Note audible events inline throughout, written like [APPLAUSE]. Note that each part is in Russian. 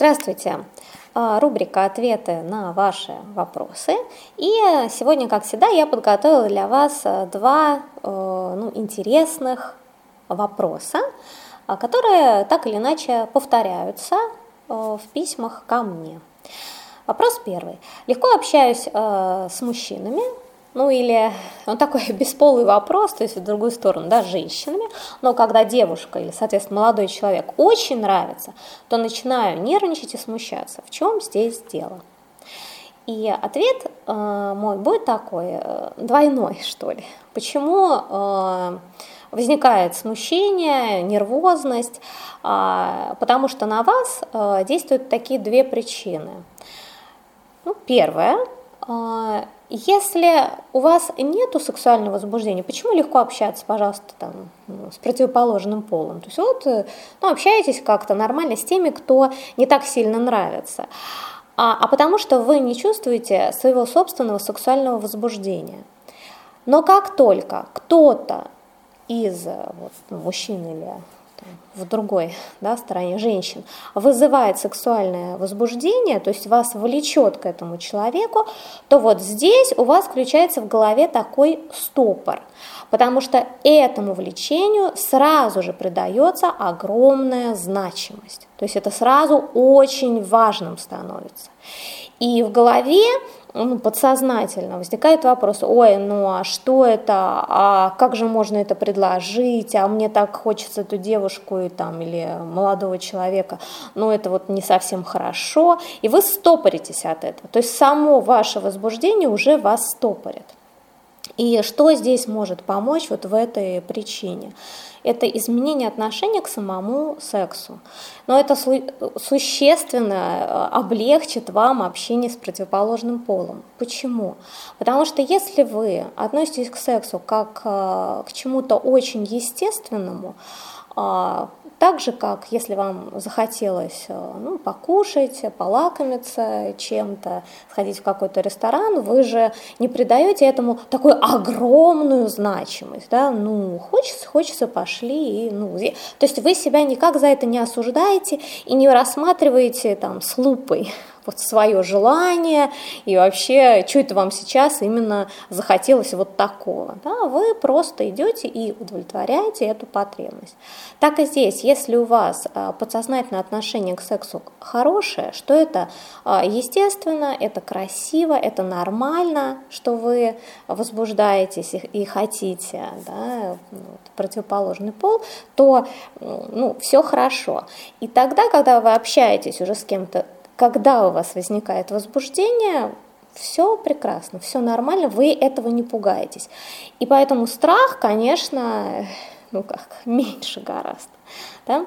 Здравствуйте! А, рубрика «Ответы на ваши вопросы». И сегодня, как всегда, я подготовила для вас э, два э, ну, интересных вопроса, а, которые так или иначе повторяются э, в письмах ко мне. Вопрос первый. Легко общаюсь с мужчинами, ну или он такой [LAUGHS] бесполый вопрос, то есть в другую сторону, да, с женщинами, но когда девушка или, соответственно, молодой человек очень нравится, то начинаю нервничать и смущаться. В чем здесь дело? И ответ э, мой будет такой, э, двойной, [LAUGHS] что ли. Почему э, возникает смущение, нервозность? Э, потому что на вас э, действуют такие две причины. Ну, первое если у вас нет сексуального возбуждения, почему легко общаться, пожалуйста, там, ну, с противоположным полом? То есть вот э, ну, общаетесь как-то нормально с теми, кто не так сильно нравится. А, а потому что вы не чувствуете своего собственного сексуального возбуждения. Но как только кто-то из э, вот, мужчин или в другой да, стороне женщин, вызывает сексуальное возбуждение, то есть вас влечет к этому человеку, то вот здесь у вас включается в голове такой стопор, потому что этому влечению сразу же придается огромная значимость. То есть это сразу очень важным становится. И в голове ну, подсознательно возникает вопрос, ой, ну а что это, а как же можно это предложить, а мне так хочется эту девушку и, там, или молодого человека, ну это вот не совсем хорошо, и вы стопоритесь от этого, то есть само ваше возбуждение уже вас стопорит. И что здесь может помочь вот в этой причине? Это изменение отношения к самому сексу. Но это существенно э, облегчит вам общение с противоположным полом. Почему? Потому что если вы относитесь к сексу как э, к чему-то очень естественному, а, так же, как если вам захотелось э, ну, покушать, полакомиться чем-то, сходить в какой-то ресторан, вы же не придаете этому такую огромную значимость. Да? Ну, хочется, хочется, пошли. И, ну, то есть вы себя никак за это не осуждаете и не рассматриваете там, с лупой вот свое желание и вообще, что это вам сейчас именно захотелось вот такого. Да? Вы просто идете и удовлетворяете эту потребность. Так и здесь, если у вас а, подсознательное отношение к сексу хорошее, что это а, естественно, это красиво, это нормально, что вы возбуждаетесь и хотите да, противоположный пол, то ну, все хорошо. И тогда, когда вы общаетесь уже с кем-то когда у вас возникает возбуждение, все прекрасно, все нормально, вы этого не пугаетесь. И поэтому страх, конечно, ну как, [LAUGHS] меньше гораздо. Да?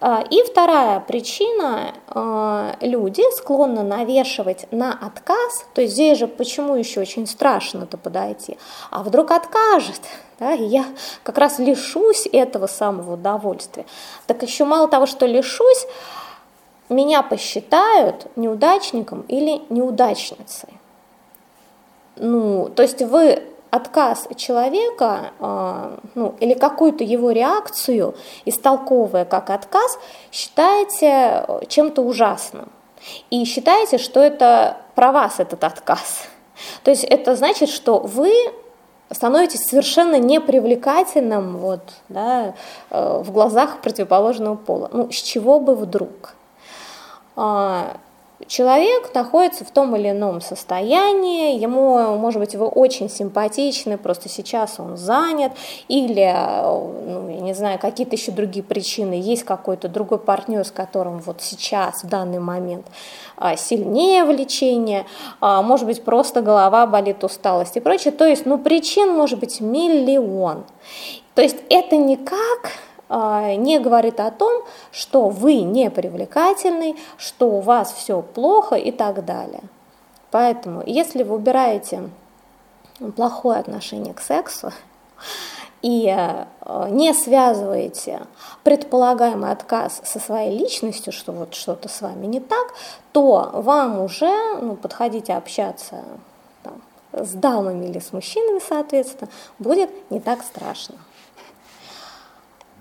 А, и вторая причина, а, люди склонны навешивать на отказ, то есть здесь же почему еще очень страшно-то подойти, а вдруг откажет, да, и я как раз лишусь этого самого удовольствия. Так еще мало того, что лишусь, меня посчитают неудачником или неудачницей. Ну, то есть вы отказ человека э, ну, или какую-то его реакцию, истолковывая как отказ, считаете чем-то ужасным. И считаете, что это про вас этот отказ. То есть это значит, что вы становитесь совершенно непривлекательным вот, да, э, в глазах противоположного пола. Ну, с чего бы вдруг? А, человек находится в том или ином состоянии, ему, может быть, вы очень симпатичны, просто сейчас он занят, или, ну, я не знаю, какие-то еще другие причины, есть какой-то другой партнер, с которым вот сейчас, в данный момент, а, сильнее влечение, а, может быть, просто голова болит, усталость и прочее. То есть, ну, причин может быть миллион. То есть это никак не говорит о том, что вы не привлекательный, что у вас все плохо и так далее. Поэтому, если вы убираете плохое отношение к сексу [LAUGHS] и э, не связываете предполагаемый отказ со своей личностью, что вот что-то с вами не так, то вам уже ну, подходить общаться там, с дамами или с мужчинами, соответственно, будет не так страшно.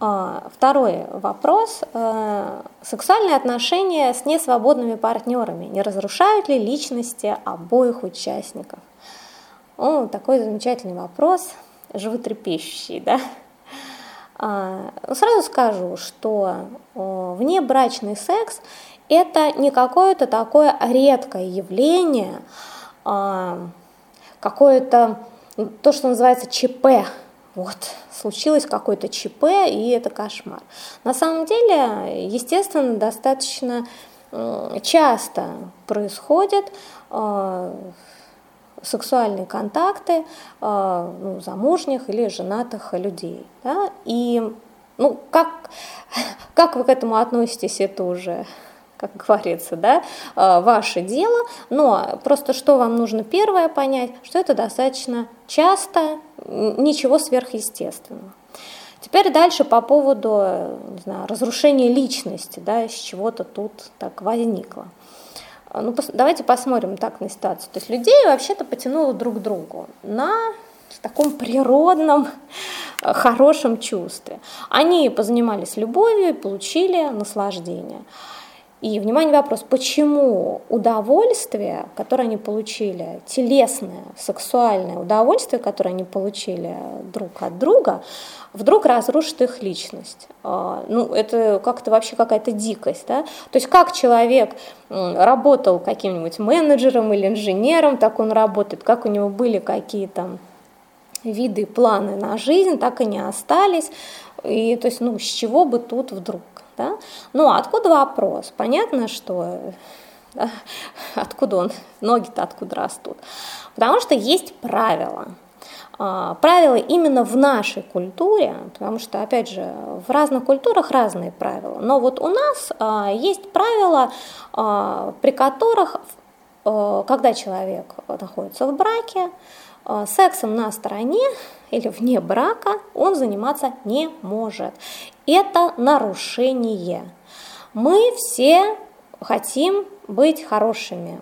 А, второй вопрос. Э, сексуальные отношения с несвободными партнерами не разрушают ли личности обоих участников? О, такой замечательный вопрос, животрепещущий, да? А, ну, сразу скажу, что внебрачный секс – это не какое-то такое редкое явление, а, какое-то то, что называется ЧП, вот, случилось какое-то ЧП, и это кошмар. На самом деле, естественно, достаточно часто происходят э, сексуальные контакты э, ну, замужних или женатых людей. Да? И ну, как, [LAUGHS] как вы к этому относитесь, это уже как говорится, да, э, ваше дело, но просто что вам нужно первое понять, что это достаточно часто, ничего сверхъестественного. Теперь дальше по поводу не знаю, разрушения личности, да, с чего-то тут так возникло. Ну, пос, давайте посмотрим так на ситуацию. То есть людей вообще-то потянуло друг к другу на таком природном, хорошем чувстве. Они позанимались любовью и получили наслаждение. И, внимание, вопрос, почему удовольствие, которое они получили, телесное, сексуальное удовольствие, которое они получили друг от друга, вдруг разрушит их личность. А, ну, это как-то вообще какая-то дикость, да? То есть как человек работал каким-нибудь менеджером или инженером, так он работает, как у него были какие-то виды, планы на жизнь, так и не остались. И то есть, ну, с чего бы тут вдруг? Да? Ну, откуда вопрос? Понятно, что да, откуда он, ноги-то откуда растут? Потому что есть правила. А, правила именно в нашей культуре, потому что, опять же, в разных культурах разные правила. Но вот у нас а, есть правила, а, при которых, когда человек находится в браке, сексом на стороне или вне брака он заниматься не может. Это нарушение. Мы все хотим быть хорошими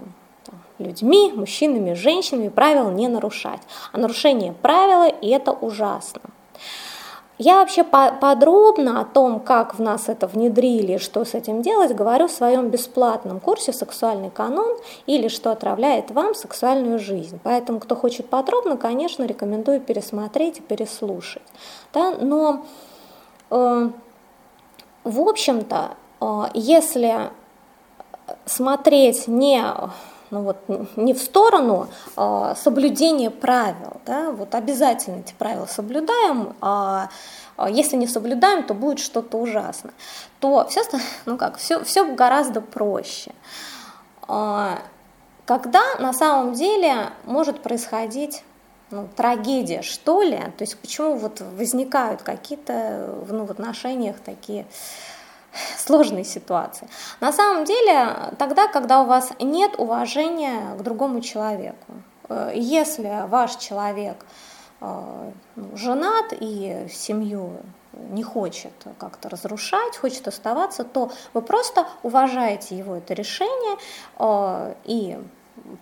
людьми, мужчинами, женщинами, правил не нарушать. А нарушение правила – и это ужасно. Я вообще подробно о том, как в нас это внедрили, что с этим делать, говорю в своем бесплатном курсе «Сексуальный канон» или «Что отравляет вам сексуальную жизнь». Поэтому, кто хочет подробно, конечно, рекомендую пересмотреть и переслушать. Да? Но, э, в общем-то, э, если смотреть не ну вот, не в сторону а, соблюдения правил, да, вот обязательно эти правила соблюдаем, а, а если не соблюдаем, то будет что-то ужасно, то все, [LAUGHS] ну как, все, все гораздо проще. А, когда на самом деле может происходить ну, трагедия, что ли, то есть почему вот возникают какие-то ну, в отношениях такие [SIGHS] сложной ситуации. На самом деле, тогда, когда у вас нет уважения к другому человеку, э, если ваш человек э, ну, женат и семью не хочет как-то разрушать, хочет оставаться, то вы просто уважаете его это решение э, и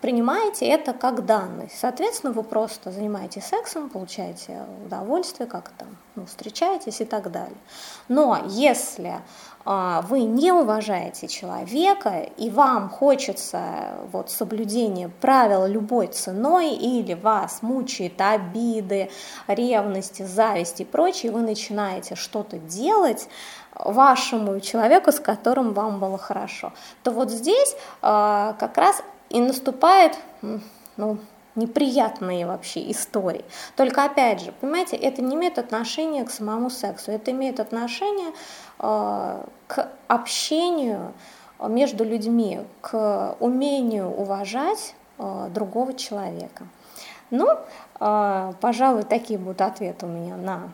принимаете это как данность. Соответственно, вы просто занимаетесь сексом, получаете удовольствие, как-то ну, встречаетесь и так далее. Но если а, вы не уважаете человека, и вам хочется вот, соблюдения правил любой ценой, или вас мучает обиды, ревности, зависть и прочее, вы начинаете что-то делать вашему человеку, с которым вам было хорошо, то вот здесь а, как раз и наступает ну, неприятные вообще истории. Только опять же, понимаете, это не имеет отношения к самому сексу, это имеет отношение э, к общению между людьми, к умению уважать э, другого человека. Ну, э, пожалуй, такие будут ответы у меня на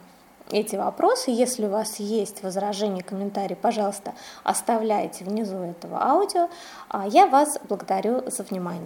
эти вопросы. Если у вас есть возражения, комментарии, пожалуйста, оставляйте внизу этого аудио. А я вас благодарю за внимание.